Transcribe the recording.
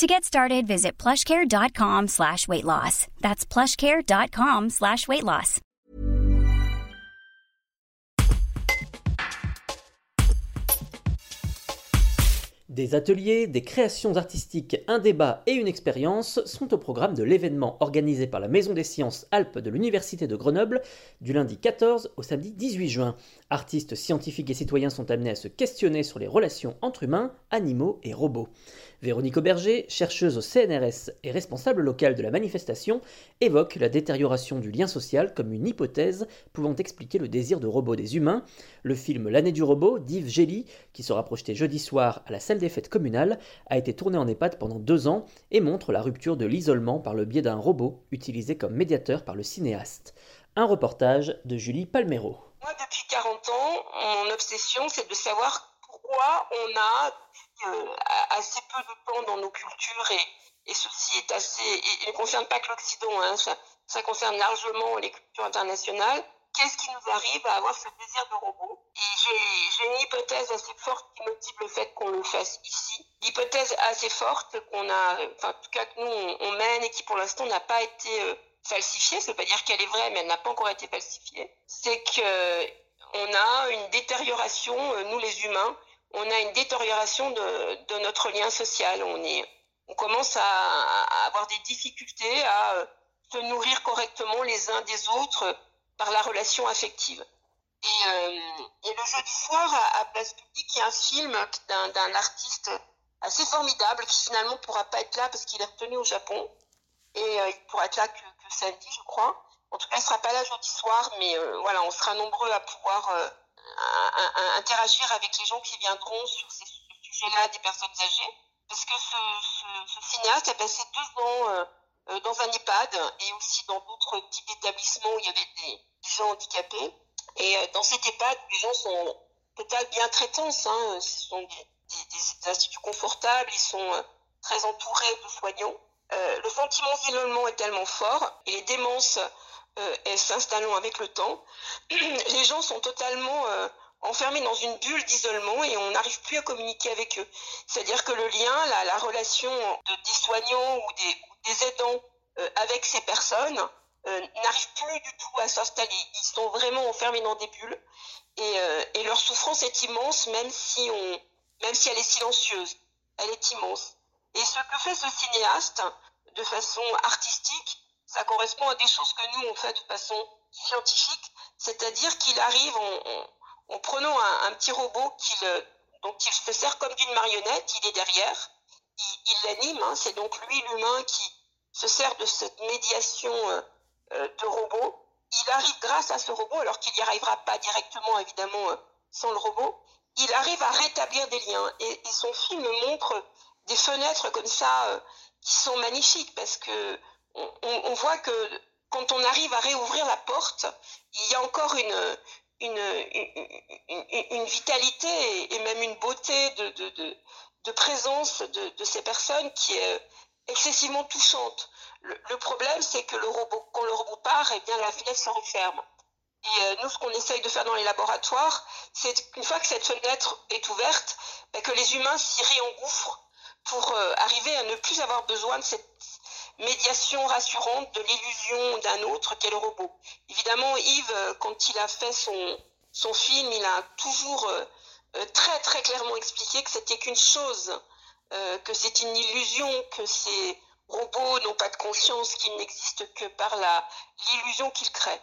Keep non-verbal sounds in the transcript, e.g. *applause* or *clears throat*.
To get started, visit plushcare.com slash weight loss. That's plushcare.com slash weight loss. Des ateliers, des créations artistiques, un débat et une expérience sont au programme de l'événement organisé par la Maison des Sciences Alpes de l'Université de Grenoble du lundi 14 au samedi 18 juin. Artistes, scientifiques et citoyens sont amenés à se questionner sur les relations entre humains, animaux et robots. Véronique Auberger, chercheuse au CNRS et responsable locale de la manifestation, évoque la détérioration du lien social comme une hypothèse pouvant expliquer le désir de robot des humains. Le film L'année du robot d'Yves Gély, qui sera projeté jeudi soir à la salle des fêtes communales, a été tourné en EHPAD pendant deux ans et montre la rupture de l'isolement par le biais d'un robot utilisé comme médiateur par le cinéaste. Un reportage de Julie Palmero. Moi, depuis 40 ans, mon obsession, c'est de savoir pourquoi on a euh, assez peu de temps dans nos cultures et, et ceci est assez, et, ne concerne pas que l'Occident, hein, ça, ça, concerne largement les cultures internationales. Qu'est-ce qui nous arrive à avoir ce désir de robot? Et j'ai une hypothèse assez forte qui motive le fait qu'on le fasse ici. L'hypothèse assez forte qu'on a, enfin, en tout cas que nous on, mène et qui pour l'instant n'a pas été euh, falsifiée, ça veut pas dire qu'elle est vraie, mais elle n'a pas encore été falsifiée, c'est que on a une détérioration, euh, nous les humains, on a une détérioration de, notre lien social. On, est, on commence à, avoir des difficultés à euh, se nourrir correctement les uns des autres par la relation affective. Et, euh, le jeudi soir, à, Place Publique, il y a un film d'un artiste assez formidable qui finalement ne pourra pas être là parce qu'il est retenu au Japon. Et euh, il pourra être là que, samedi, je crois. En tout cas, il ne sera pas là jeudi soir, mais voilà, on sera nombreux à pouvoir à, interagir avec les gens qui viendront sur ces sujets-là des personnes âgées. Parce que ce, cinéaste a passé deux ans euh, euh, dans un EHPAD et aussi dans d'autres types d'établissements où il y avait des, gens handicapés. Et euh, dans cet EHPAD, les gens sont total bien traitants. Hein, ce sont des, instituts confortables, ils sont très entourés de soignants. Le sentiment d'isolement est tellement fort et les démences euh, s'installant avec le temps, *clears throat* les gens sont totalement euh, enfermés dans une bulle d'isolement et on n'arrive plus à communiquer avec eux. C'est-à-dire que le lien, la, la relation de, des soignants ou des, aidants euh, avec ces personnes euh, n'arrive plus du tout à s'installer. Ils sont vraiment enfermés dans des bulles et, et, leur souffrance est immense, même si on, même si elle est silencieuse, elle est immense. Et ce que fait ce cinéaste de façon artistique, ça correspond à des choses que nous on fait de façon scientifique, c'est-à-dire qu'il arrive en, prenant un, petit robot qu'il donc il se sert comme d'une marionnette, il est derrière, il l'anime, hein, c'est donc lui l'humain qui se sert de cette médiation euh, euh, de robot. Il arrive grâce à ce robot, alors qu'il n'y arrivera pas directement évidemment euh, sans le robot, il arrive à rétablir des liens. Et son film montre des fenêtres comme ça qui sont magnifiques parce que on, voit que quand on arrive à réouvrir la porte, il y a encore une, une, vitalité et, même une beauté de, présence de, ces personnes qui est excessivement touchante. Le, problème, c'est que le robot, quand le robot part, eh bien, la fenêtre se referme. Et euh, nous, ce qu'on essaye de faire dans les laboratoires, c'est qu'une fois que cette fenêtre est ouverte, ben, que les humains s'y réengouffrent pour euh, arriver à ne plus avoir besoin de cette médiation rassurante de l'illusion d'un autre qu'est le robot. Évidemment, Yves, euh, quand il a fait son, film, il a toujours euh, très très clairement expliqué que c'était qu'une chose, que c'est une illusion, que ces robots n'ont pas de conscience, qu'ils n'existent que par l'illusion qu'ils créent.